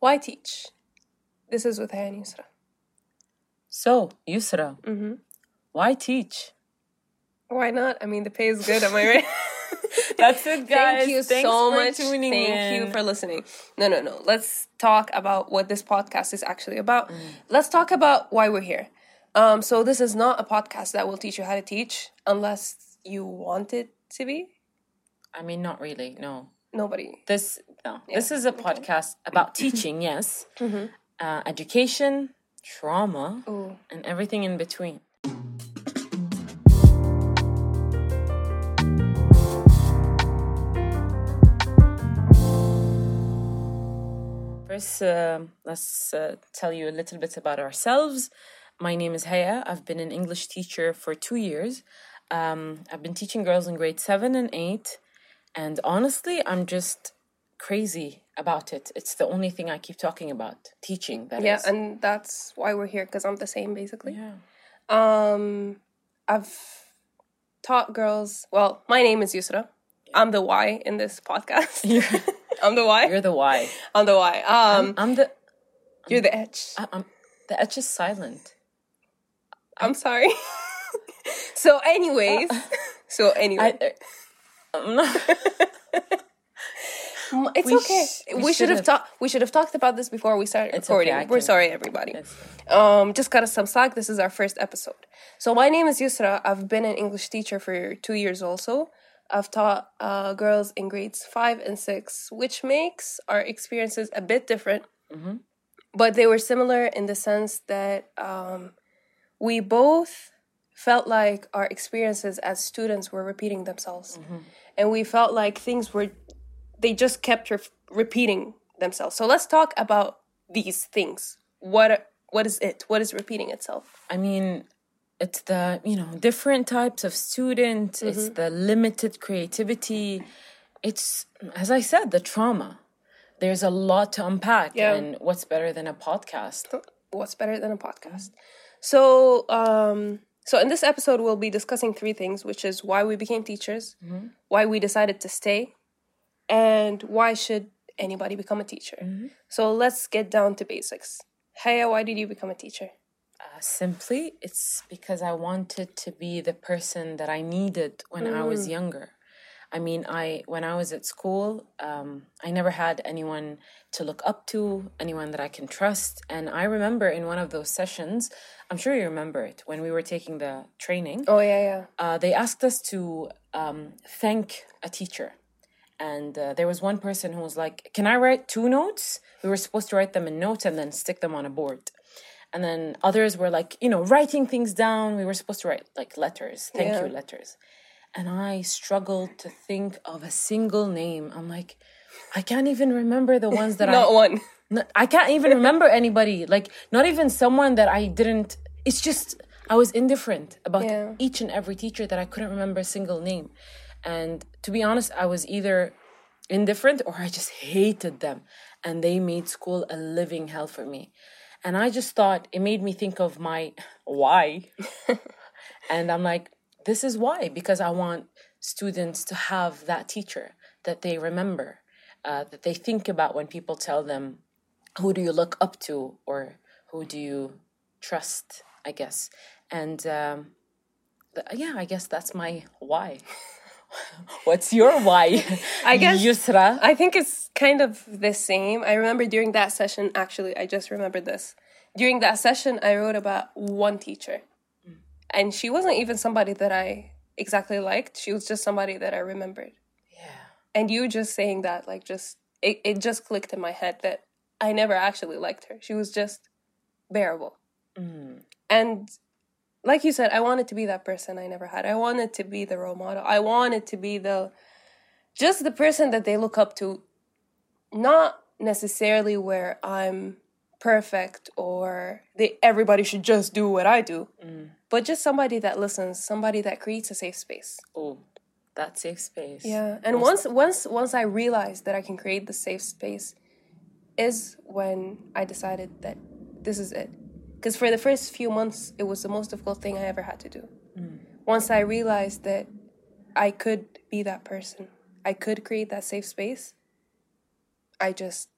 Why teach? This is with Haya and Yusra. So, Yusra, Mm-hmm. why teach? Why not? I mean, the pay is good. Am I right? That's it, guys. Thank you Thanks so for much. Thank in. you for listening. No, no, no. Let's talk about what this podcast is actually about. Let's talk about why we're here. Um, so this is not a podcast that will teach you how to teach unless you want it to be. I mean, not really. No. Nobody. This no. This is a podcast about teaching, yes, Mm-hmm. uh, education, trauma, Ooh. and everything in between. First, uh, let's uh, tell you a little bit about ourselves. My name is Haya. I've been an English teacher for two years. Um, I've been teaching girls in grade seven and eight, and honestly, I'm just crazy about it. It's the only thing I keep talking about teaching. That Yeah, is. and that's why we're here because I'm the same basically. yeah. Um, I've taught girls. Well, my name is Yusra. I'm the Y in this podcast. I'm the Y. you're the why. I'm the Y. Um, I'm the you're the H. I- I'm the H is silent. I'm sorry. so, anyways, so anyway, I, I'm not. M- it's we okay. sh- we we should have talked. We should have talked about this before we started It's recording. okay, We're sorry, everybody. Um, just got us some slack. This is our first episode. So my name is Yusra. I've been an English teacher for two years. Also, I've taught uh, girls in grades five and six, which makes our experiences a bit different. But they were similar in the sense that um, we both felt like our experiences as students were repeating themselves, and we felt like things were they just kept re- repeating themselves. So let's talk about these things. What what is it? What is repeating itself? I mean, it's the you know different types of students. It's Mm-hmm. the limited creativity. It's as I said, the trauma. There's a lot to unpack, Yeah. and what's better than a podcast? What's better than a podcast? So um so in this episode we'll be discussing three things, which is why we became teachers, why we decided to stay, and why should anybody become a teacher. So let's get down to basics. Haya, why did you become a teacher? Uh, simply, it's because I wanted to be the person that I needed when I was younger. I mean, I when I was at school, um, I never had anyone to look up to, anyone that I can trust. And I remember in one of those sessions, I'm sure you remember it when we were taking the training. Oh yeah, yeah. Uh, they asked us to um, thank a teacher. And uh, there was one person who was like, Can I write two notes? We were supposed to write them in notes and then stick them on a board. And then others were like, you know, writing things down. We were supposed to write like letters, thank Yeah. you letters. And I struggled to think of a single name. I'm like, I can't even remember the ones that I Not one. no, I can't even remember anybody. Like not even someone that I didn't. It's just I was indifferent about Yeah. each and every teacher that I couldn't remember a single name. And to be honest, I was either indifferent or I just hated them, and they made school a living hell for me. And I just thought it made me think of my why. and I'm like, this is why because I want students to have that teacher that they remember, uh, that they think about when people tell them, who do you look up to or who do you trust, I guess. And um, yeah, I guess that's my why. What's your why? I guess- Yusra. I think it's kind of the same. I remember during that session, actually, I just remembered this. During that session, I wrote about one teacher. Mm. And she wasn't even somebody that I exactly liked. She was just somebody that I remembered. yeah. And you just saying that, like, just, it, it just clicked in my head that I never actually liked her. She was just bearable. Mm. And like you said, I wanted to be that person I never had. I wanted to be the role model. I wanted to be the just the person that they look up to, not necessarily where I'm perfect or they everybody should just do what I do, mm. but just somebody that listens, somebody that creates a safe space. Oh, that safe space. Yeah, and once once once I realized that I can create the safe space, is when I decided that this is it. Because for the first few months, it was the most difficult thing I ever had to do. Once I realized that I could be that person, I could create that safe space. I just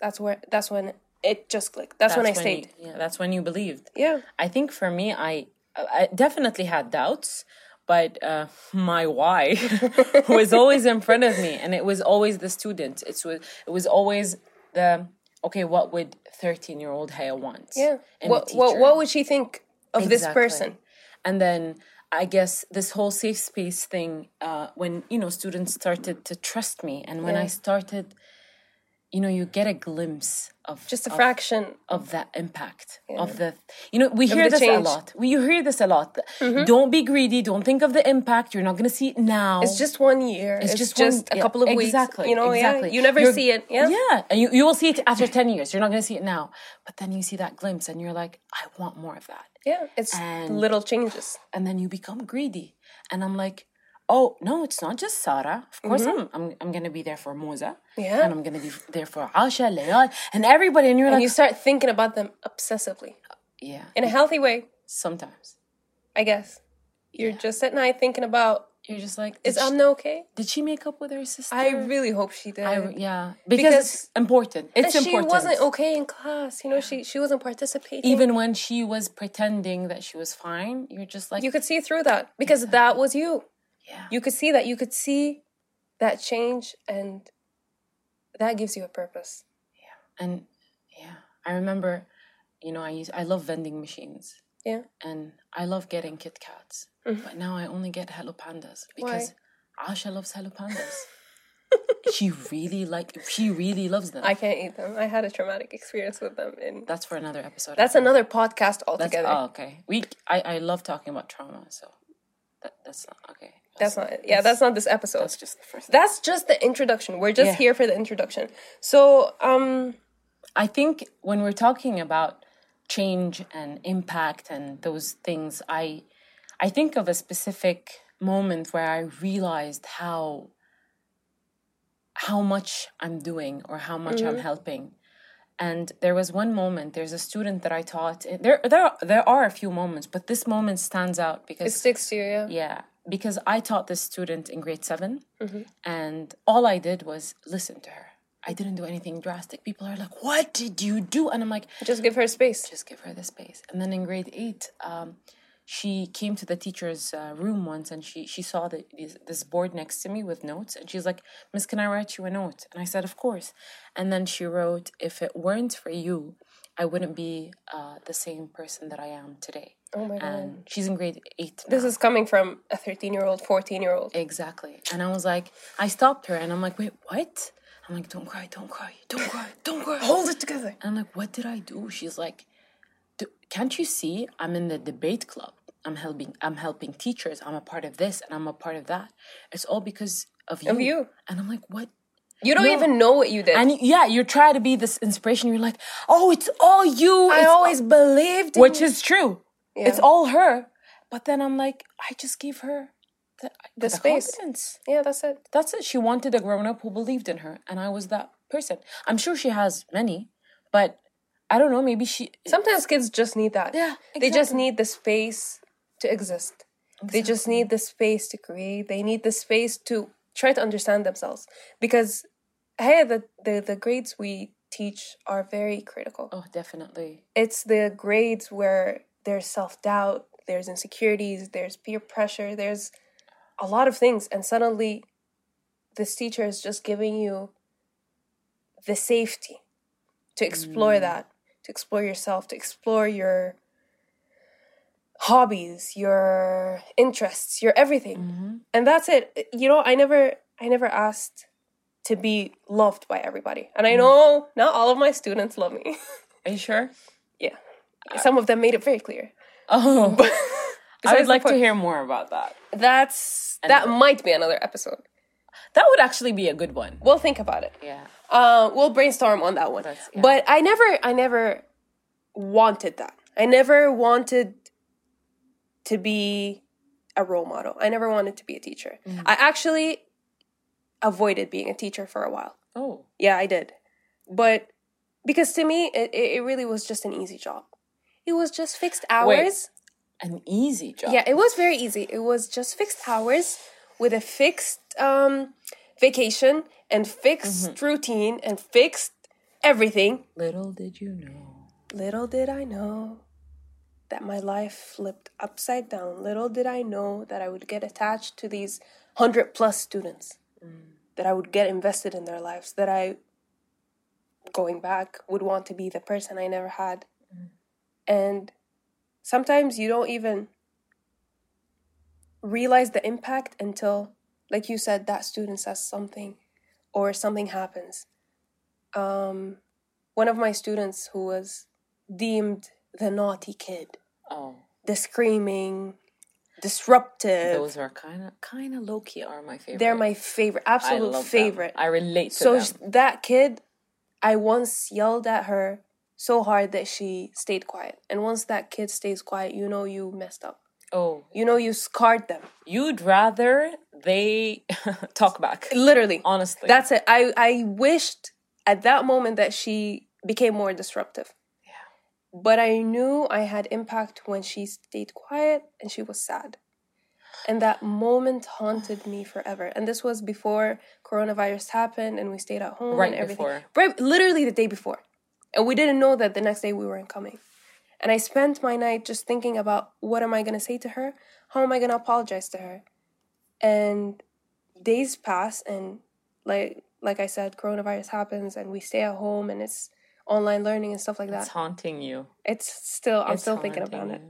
that's where that's when it just clicked. That's, when I That's stayed. You, yeah, that's when you believed. yeah. I think for me, I I definitely had doubts, but uh, my why was always in front of me, and it was always the student. It was it was always the okay. What would thirteen year old Haya want? Yeah. What, what what would she think of this person? And then I guess this whole safe space thing, uh, when you know students started to trust me, and when I started, you know, you get a glimpse of Just a of, fraction. of that impact of the you know we hear this change. Mm-hmm. a lot we you hear this a lot don't be greedy don't think of the impact you're not going to see it now It's just one year. It's, just, just one- a yeah, couple of exactly, weeks. You know, exactly. yeah. You never You're- see it. Yeah. yeah and you, you will see it after 10 years you're not going to see it now but then you see that glimpse and you're like i want more of that Yeah. It's And- little changes. and then you become greedy and i'm like oh no it's not just sarah of course i'm i'm, I'm going to be there for moza Mm-hmm. Yeah. and i'm going to be there for asha layal and everybody and you're And like you start thinking about them obsessively yeah in a healthy way, sometimes I guess. You're just at night thinking about you're just like is she- Amna okay? Did she make up with her sister? I really hope she did. I yeah, because, Because- it's important. It's she important. wasn't okay in class. You know, she she wasn't participating. Even when she was pretending that she was fine, you're just like, you could see through that because that was you. Yeah, You could see that. You could see that change, and that gives you a purpose. Yeah. And yeah, I remember, you know, I use I love vending machines Yeah. and I love getting Kit Kats, mm-hmm. but now I only get Hello Pandas because Asha loves Hello Pandas. she really like she really loves them. I can't eat them. I had a traumatic experience with them, and That's for another episode. that's another podcast That's altogether. oh, okay. We I I love talking about trauma, so that's not okay. that's not it. Yeah, that's not this episode. That's just the first. That's just the introduction. We're just Yeah. here for the introduction. So, um, I think when we're talking about change and impact and those things, I I think of a specific moment where I realized how how much I'm doing or how much I'm helping. And there was one moment. There's a student that I taught. There, there, there are a few moments, but this moment stands out it because sticks to you. Yeah. yeah, because I taught this student in grade 7 and all I did was listen to her. I didn't do anything drastic. People are like, "What did you do?" And I'm like, Just give her space. "Just give her the space." And then in grade eight, um, she came to the teacher's uh, room once, and she she saw the, this, this board next to me with notes, and she's like, "Miss, can I write you a note?" And I said, "Of course." And then she wrote, "If it weren't for you, I wouldn't be uh, the same person that I am today." Oh my god. And she's in grade eight. This is coming from a 13 year old, 14 year old. Exactly. And I was like, I stopped her and I'm like, wait, what? I'm like, don't cry, don't cry, don't cry, don't cry. Hold it together. And I'm like, what did I do? She's like, "D- can't you see I'm in the debate club? I'm helping I'm helping teachers. I'm a part of this and I'm a part of that. It's all because of you. Of you. And I'm like, what? You don't No. even know what you did. And yeah, you try to be this inspiration. You're like, oh, it's all you. I It's always believed in which you. is true. Yeah. It's all her. But then I'm like, I just gave her the, The space. confidence. Yeah, that's it. That's it. She wanted a grown up who believed in her, and I was that person. I'm sure she has many, but I don't know. Maybe she. Sometimes kids just need that. Yeah, Exactly. They just need the space to exist. They just need the space to create. They need the space to try to understand themselves. Because hey, the, the, the grades we teach are very critical. Oh, definitely. It's the grades where there's self doubt, there's insecurities, there's peer pressure, there's a lot of things. And suddenly, this teacher is just giving you the safety to explore mm. that, to explore yourself, to explore your hobbies, your interests, your everything. Mm-hmm. And that's it. You know, I never I never asked to be loved by everybody. And I mm. know not all of my students love me. Are you sure? yeah. Uh, Some of them made it very clear. Oh, I would like to hear more about that. That's that might be another episode. That would actually be a good one. We'll think about it. Yeah. Uh, we'll brainstorm on that one. Yeah. But I never, I never wanted that. I never wanted to be a role model. I never wanted to be a teacher. Mm. I actually avoided being a teacher for a while. Oh, Yeah, I did. But because to me, it, it it really was just an easy job. It was just fixed hours. an easy job. Yeah, it was very easy. It was just fixed hours with a fixed um, vacation and fixed mm-hmm. routine and fixed everything. Little did you know. Little did I know that my life flipped upside down. Little did I know that I would get attached to these 100 plus students, mm. that I would get invested in their lives, that I, going back, would want to be the person I never had. Mm. And sometimes you don't even realize the impact until, like you said, that student says something or something happens. Um, one of my students who was deemed the naughty kid, Oh, the screaming, disruptive. those are kind of kind of low key are my favorite. They're my favorite, I absolute them. favorite. I relate to so them. sh- that kid, I once yelled at her so hard that she stayed quiet. And once that kid stays quiet, you know you messed up. Oh, You know you scarred them. you'd rather they talk back. Literally. Honestly, That's it. I I wished at that moment that she became more disruptive. Yeah. But I knew I had impact when she stayed quiet and she was sad. And that moment haunted me forever. And this was before coronavirus happened and we stayed at home Right and everything. before. Right literally the day before. And we didn't know that the next day we weren't coming. And I spent my night just thinking about what am I gonna say to her? How am I gonna apologize to her? And days pass and like like I said, coronavirus happens and we stay at home and it's online learning and stuff like that. it's haunting you. It's still I'm It's still thinking about it.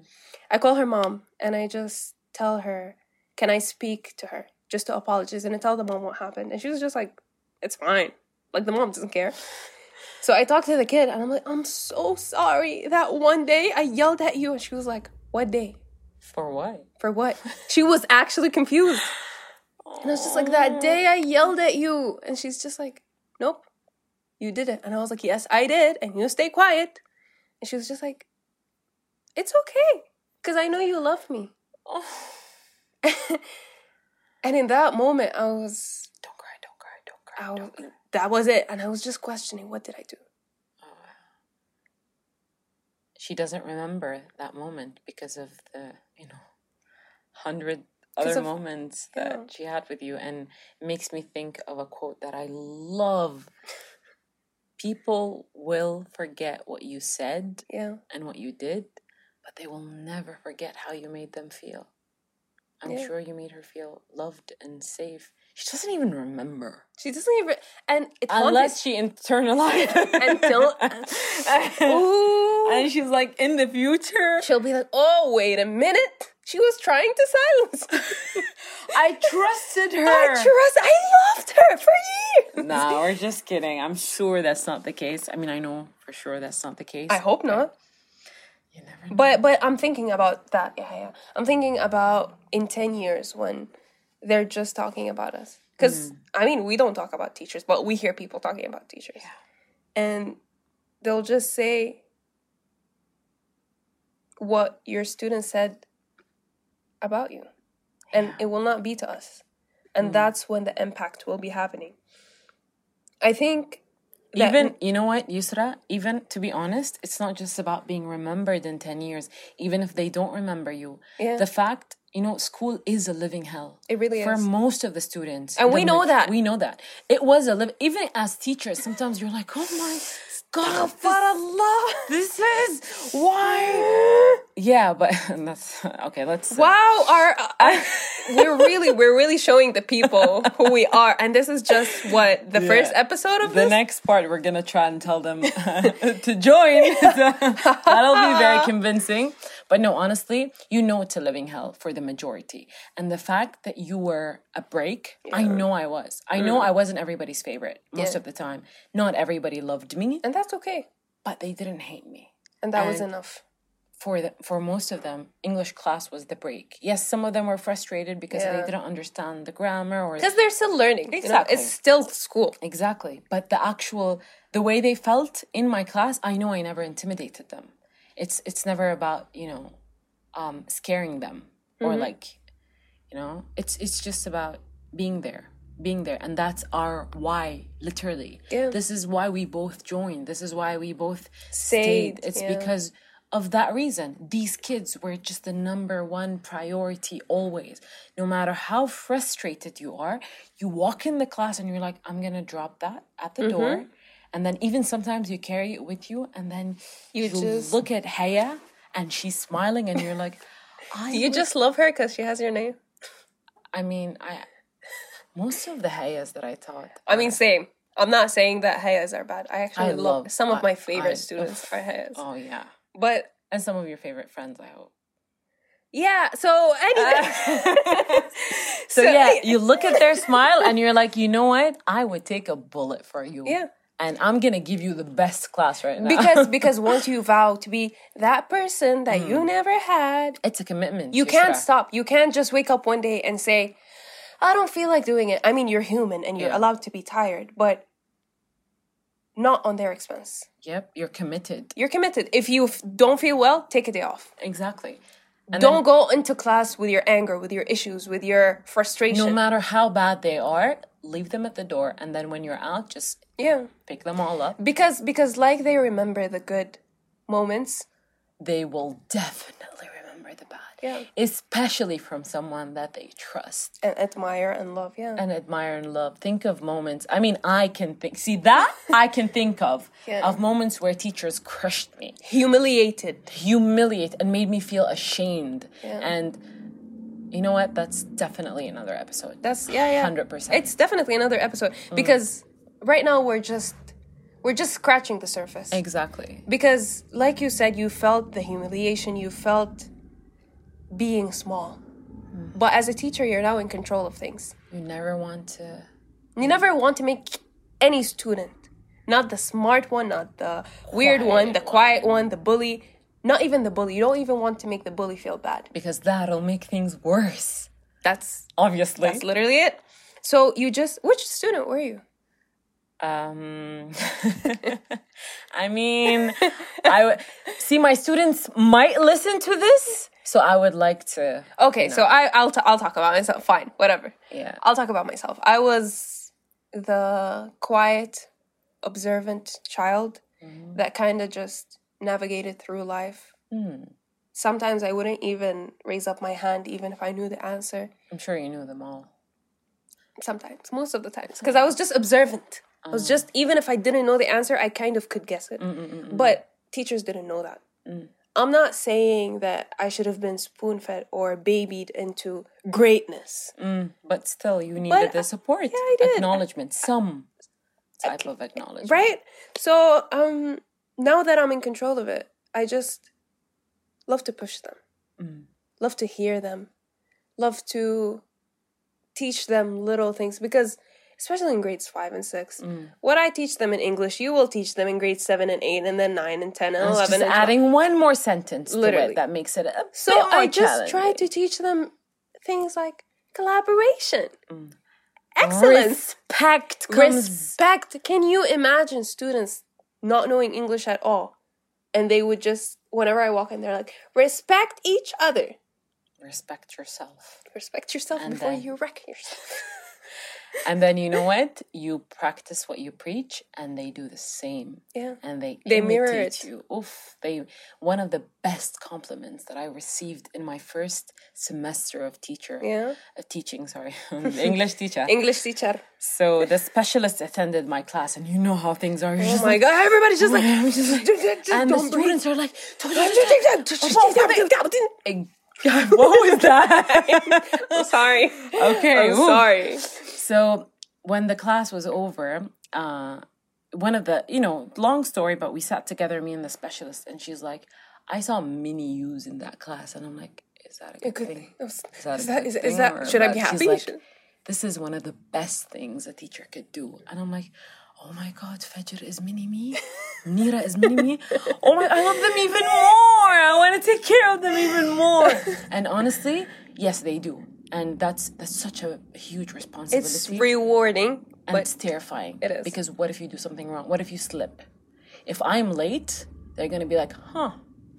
I call her mom and I just tell her, Can I speak to her? Just to apologize and I tell the mom what happened. And she was just like, It's fine. Like the mom doesn't care. So I talked to the kid and I'm like, I'm so sorry. That one day I yelled at you and she was like, What day? For what? For what? She was actually confused. And I was just like, That oh. day I yelled at you. And she's just like, Nope. You did it. And I was like, Yes, I did. And you stay quiet. And she was just like, It's okay. Because I know you love me. Oh, and in that moment, I was, don't cry, don't cry, don't cry. I was, don't cry. That was it. And I was just questioning, what did I do? Uh, she doesn't remember that moment because of the, you know, hundred other of- moments yeah. that she had with you. And it makes me think of a quote that I love. People will forget what you said Yeah. and what you did, but they will never forget how you made them feel. I'm Yeah. sure you made her feel loved and safe. She doesn't even remember. She doesn't even, and it haunted. Unless she internalized Until- Ooh. and she's like in the future. She'll be like, oh, wait a minute. She was trying to silence. I trusted her. I trust, I loved her for years. no, we're just kidding. I'm sure that's not the case. I mean, I know for sure that's not the case. I hope not. You never know. But but I'm thinking about that. Yeah, yeah. I'm thinking about in ten years when they're just talking about us. Because mm. I mean, we don't talk about teachers, but we hear people talking about teachers, and they'll just say what your student said about you, and it will not be to us, and mm. that's when the impact will be happening. I think even you know what yusra? Even to be honest it's not just about being remembered in 10 years even if they don't remember you. Yeah. the fact you know school is a living hell It really for is. For most of the students And we know that. we know that it was a living, even as teachers sometimes you're like oh my god Astaghfirullah. this is why yeah but that's okay let's uh, Wow, our uh, we're really we're really showing the people who we are, and this is just what the first episode of the this. next part we're gonna try and tell them to join that'll be very convincing but no honestly you know it's a living hell for the majority and the fact that you were a break i know i was i know mm. i wasn't everybody's favorite most Yeah. of the time not everybody loved me and that's okay, but they didn't hate me and that was enough. for the, for most of them english class was the break yes some of them were frustrated because they didn't understand the grammar or Because they're still learning. you know? Exactly. it's still school. Exactly. But the actual the way they felt in my class, I know I never intimidated them. It's it's never about, you know, um scaring them or Mm-hmm. like you know, it's it's just about being there. Being there. And that's our why, literally. Yeah. This is why we both joined. This is why we both Stayed, stayed. It's yeah. because of that reason. These kids were just the number one priority always. No matter how frustrated you are, you walk in the class and you're like, I'm gonna drop that at the door and then even sometimes you carry it with you, and then You you, just- look at Haya, and she's smiling, and you're like, I Do you just love her because she has your name? I mean, I most of the Hayas that I taught. I mean, same. I'm not saying that Hayas are bad. I actually I love, love- some of my favorite I- students are Hayas. Oh yeah, But and some of your favorite friends, I hope. yeah, so anyway. Uh, so, yeah, you look at their smile, and you're like, you know what? I would take a bullet for you. Yeah. And I'm gonna give you the best class right now because because once you vow to be that person that you mm. never had, it's a commitment. you can't stop. You can't just wake up one day and say, "I don't feel like doing it." I mean, you're human and you're Yeah. allowed to be tired, but not on their expense. Yep, you're committed. You're committed. If you f- don't feel well, take a day off. Exactly. And don't go into class with your anger, with your issues, with your frustration. no matter how bad they are, leave them at the door, and then when you're out, just yeah, pick them all up. because because like they remember the good moments. They will definitely remember the bad. Yeah. Especially from someone that they trust And admire and love, yeah. and admire and love. Think of moments. I mean, I can think. See that I can think of Yeah. of moments where teachers crushed me. Humiliated. humiliate and made me feel ashamed. Yeah. And you know what? That's definitely another episode. That's yeah, yeah. 100%. It's definitely another episode Mm. because right now we're just we're just scratching the surface. exactly. Because like you said, you felt the humiliation, you felt being small. Mm. But as a teacher, you're now in control of things. You never want to. You never want to make any student, not the smart one, not the weird one, the quiet one, the bully, not even the bully. You don't even want to make the bully feel bad. Because that'll make things worse. That's Obviously. that's literally it. So you just which student were you? um, I mean, I w- see my students might listen to this, so I would like to. Okay, so I I'll t- I'll talk about myself. Fine, whatever. Yeah. I'll talk about myself. I was the quiet, observant child that kind of just navigated through life. Hmm. Sometimes I wouldn't even raise up my hand, even if I knew the answer. I'm sure you knew them all. Sometimes, most of the times, because I was just observant. I was mm. just even if I didn't know the answer, I kind of could guess it. But teachers didn't know that. Mm. I'm not saying that I should have been spoon fed or babied into greatness. Mm, but still, you needed the support, yeah, I did. acknowledgement, some type of acknowledgement. right so um now that i'm in control of it i just love to push them mm. love to hear them love to teach them little things because especially in grades 5 and 6 mm. what i teach them in english you will teach them in grades 7 and 8 and then 9 and 10 and It's 11 just and 12. adding one more sentence to Literally. it that makes it a so bit more i just try to teach them things like collaboration mm. excellence Respect comes. respect. Can you imagine students not knowing English at all? And they would just, whenever I walk in, they're like, respect each other. Respect yourself. Respect yourself And before then- you wreck yourself. And then you know what? You practice what you preach, and they do the same. Yeah. And they They mirror it. you. Oof! They one of the best compliments that I received in my first semester of teacher. Yeah. Of teaching, sorry, English teacher. English teacher. So the specialist attended my class, and you know how things are. You're Oh just my like, god, everybody's just like, just like- just and the don't breathe. students are like, what was that? I'm sorry. okay, I'm sorry. So when the class was over, uh, one of the you know long story, but we sat together, me and the specialist, and she's like, "I saw mini U's in that class," and I'm like, "Is that a good, Good thing? Is Is that, a good is, is that, should I bad?" be She's happy? like, this is one of the best things a teacher could do, and I'm like. Oh my God, Fajr is mini me. Nira is mini me. Oh my, I love them even more. I want to take care of them even more. And honestly, yes, they do. And that's that's such a huge responsibility. It's rewarding, And but it's terrifying. It is. Because what if you do something wrong? What if you slip? If I'm late, they're gonna be like, huh,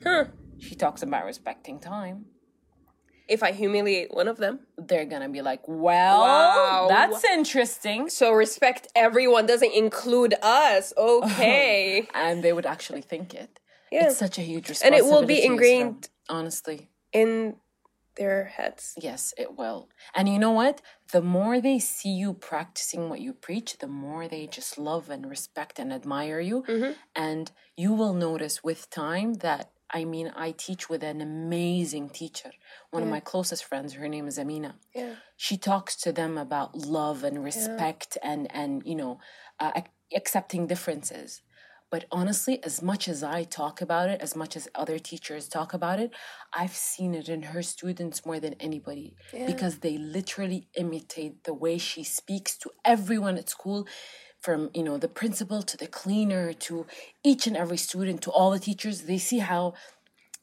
huh, she talks about respecting time. if I humiliate one of them. They're gonna be like, well, Wow. that's interesting. So respect everyone doesn't include us. Okay. And they would actually think it. Yeah. It's such a huge responsibility, And it will be ingrained- Honestly. in their heads. Yes, it will. And you know what? The more they see you practicing what you preach, the more they just love and respect and admire you. And you will notice with time that, I mean, I teach with an amazing teacher. One of my closest friends, her name is Amina. Yeah. She talks to them about love and respect and, and, you know, uh, accepting differences. But honestly, as much as I talk about it, as much as other teachers talk about it, I've seen it in her students more than anybody yeah. because they literally imitate the way she speaks to everyone at school from you know the principal to the cleaner to each and every student to all the teachers they see how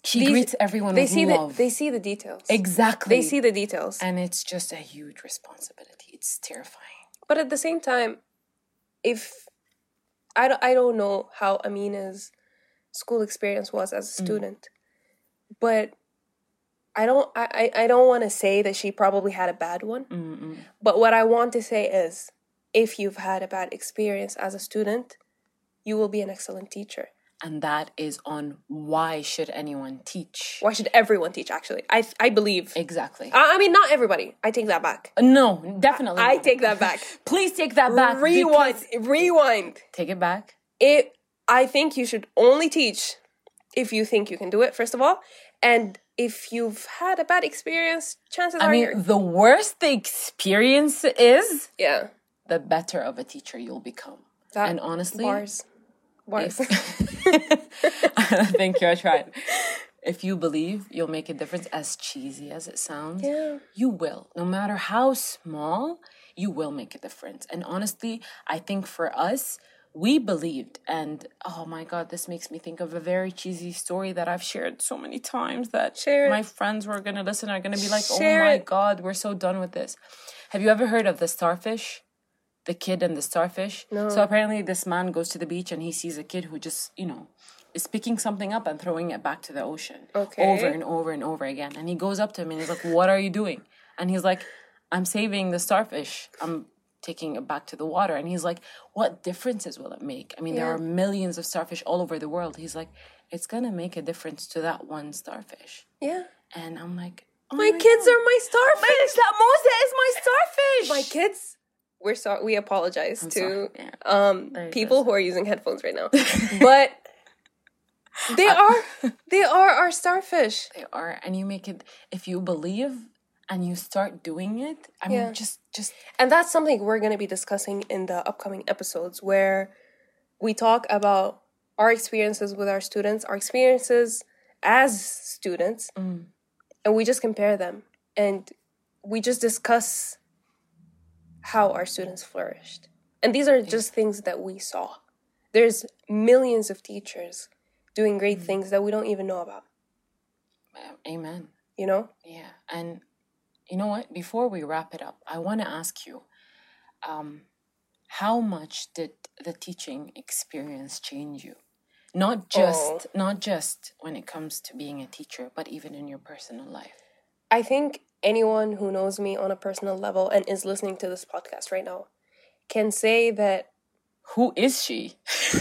she These- greets everyone They with see love the they see the details. exactly They see the details. and it's just a huge responsibility it's terrifying But at the same time, if I don't, I don't know how Amina's school experience was as a mm. student, but I don't I, I I don't want to say that she probably had a bad one. But what I want to say is if you've had a bad experience as a student, you will be an excellent teacher. And that is on why should anyone teach Why should everyone teach actually? I I believe. exactly I, I mean not everybody. I take that back. Uh, no definitely I not. take that back. please take that back Rewind. Rewind. take it back it i think you should only teach if you think you can do it first of all and if you've had a bad experience chances I are mean, you're the worse the experience is, yeah the better of a teacher you'll become. that and honestly, bars bars thank you. I tried. If you believe you'll make a difference, as cheesy as it sounds, Yeah. you will. No matter how small, you will make a difference. And honestly, I think for us, we believed. And oh my God, this makes me think of a very cheesy story that I've shared so many times that Share it. my friends who are going to listen are going to be like, oh Share oh my it. God, we're so done with this. Have you ever heard of the starfish? The kid and the starfish? No. So apparently, this man goes to the beach and he sees a kid who just, you know, is picking something up and throwing it back to the ocean Okay. over and over and over again. And he goes up to him and he's like, What are you doing? And he's like, I'm saving the starfish. I'm taking it back to the water. And he's like, What differences will it make? I mean, there are millions of starfish all over the world. He's like, It's going to make a difference to that one starfish. yeah And I'm like, oh my kids God. are my starfish That Mose is my starfish. my kids we're sorry we apologize to sorry. Yeah. um people who are using headphones right now but they are they are our starfish They are, and you make it if you believe and you start doing it. I Yeah. mean, just just And that's something we're going to be discussing in the upcoming episodes where we talk about our experiences with our students, our experiences as students, and we just compare them and we just discuss how our students flourished. And these are just things that we saw. There's millions of teachers doing great things that we don't even know about, amen. you know? Yeah, and you know what? Before we wrap it up, I want to ask you, um, how much did the teaching experience change you? Not just not just when it comes to being a teacher, but even in your personal life. I think anyone who knows me on a personal level and is listening to this podcast right now can say that Who is she?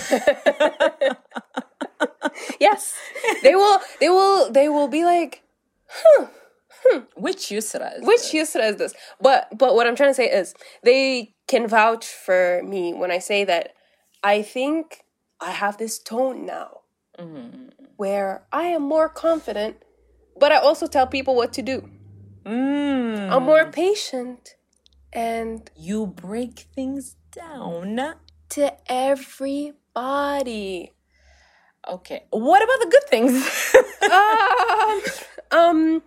yes, they will they will they will be like hmm. Which Yusra is which Yusra is this? But but what I'm trying to say is they can vouch for me when I say that I think I have this tone now mm-hmm. where I am more confident, but I also tell people what to do. Mm. I'm more patient and You break things down. to everybody. Okay. What about the good things? um, um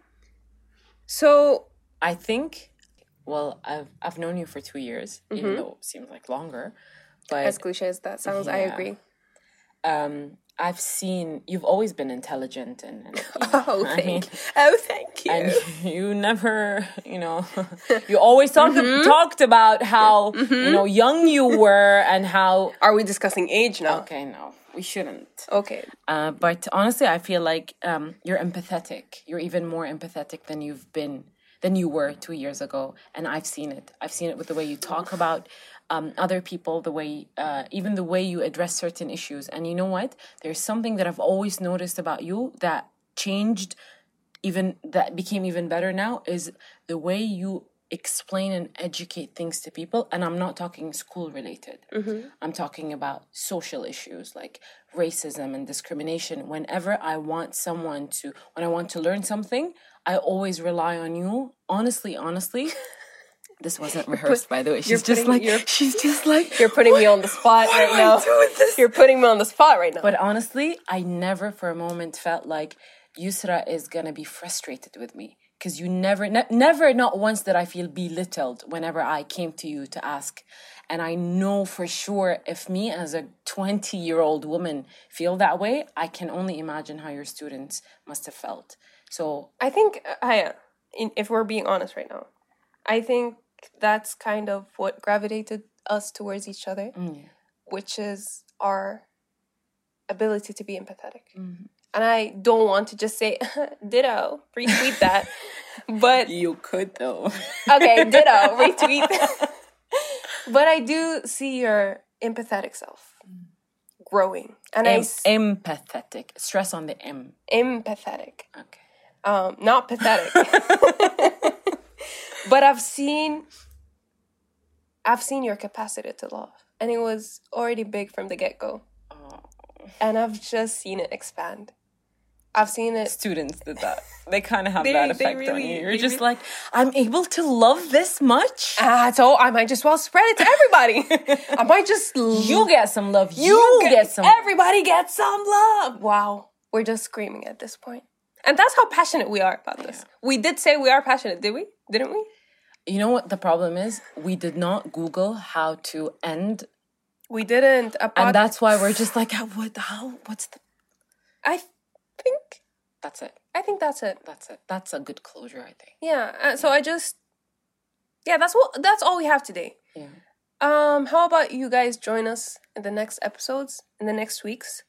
so I think. Well, I've I've known you for two years, even though it seems like longer. But as cliche as that sounds, I agree. um, I've seen you've always been intelligent and, and you know, Oh, I thank, mean, oh, thank you. and you never, you know, you always talked Mm-hmm. talked about how you know young you were and how. Are we discussing age now? Okay, no, we shouldn't. Okay. Uh, but honestly, I feel like um, you're empathetic. You're even more empathetic than you've been than you were two years ago, and I've seen it. I've seen it with the way you talk about um, other people, the way uh, even the way you address certain issues. And you know what? There's something that I've always noticed about you that changed even that became even better now is the way you explain and educate things to people. And i'm not talking school related. I'm talking about social issues like racism and discrimination. Whenever i want someone to when i want to learn something i always rely on you. Honestly honestly this wasn't rehearsed by the way she's just putting- like you're- she's just like You're putting me on the spot What right now. doing this? You're putting me on the spot right now. But honestly, I never for a moment felt like Yusra is gonna be frustrated with me. Because you never, ne- never, not once did I feel belittled whenever I came to you to ask. And I know for sure if me as a 20 year old woman feel that way, I can only imagine how your students must have felt. So, I think, uh, Haya, if we're being honest right now, I think that's kind of what gravitated us towards each other, mm. which is our ability to be empathetic. Mm-hmm. And I don't want to just say, ditto, retweet that. but, you could though. okay, ditto, retweet that. but I do see your empathetic self mm. growing. And I Em- s- empathetic. Stress on the M. empathetic. Okay. um, not pathetic. But I've seen, I've seen your capacity to love, and it was already big from the get go, and I've just seen it expand. I've seen it. students did that. They kind of have They- that effect on you. You're just really- like, I'm able to love this much. Ah, so I might just well spread it to everybody. I might just You get some love. You, you get, some. Everybody gets some love. Wow, we're just screaming at this point, and that's how passionate we are about this. We did say we are passionate, did we? Didn't we? You know what the problem is? We did not Google how to end, We didn't. Pod- and that's why we're just like? What? How? What's the? I think. That's it. I think that's it. That's it. That's a good closure, I think. Yeah. Uh, so I just, yeah, that's what that's all we have today. Yeah. Um, how about you guys join us in the next episodes in the next weeks,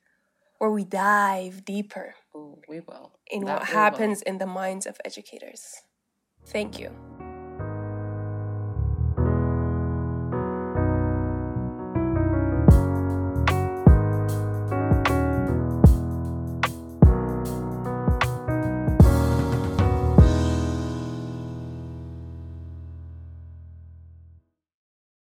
where we dive deeper Ooh, we will. in That what we will. happens in the minds of educators. Thank you.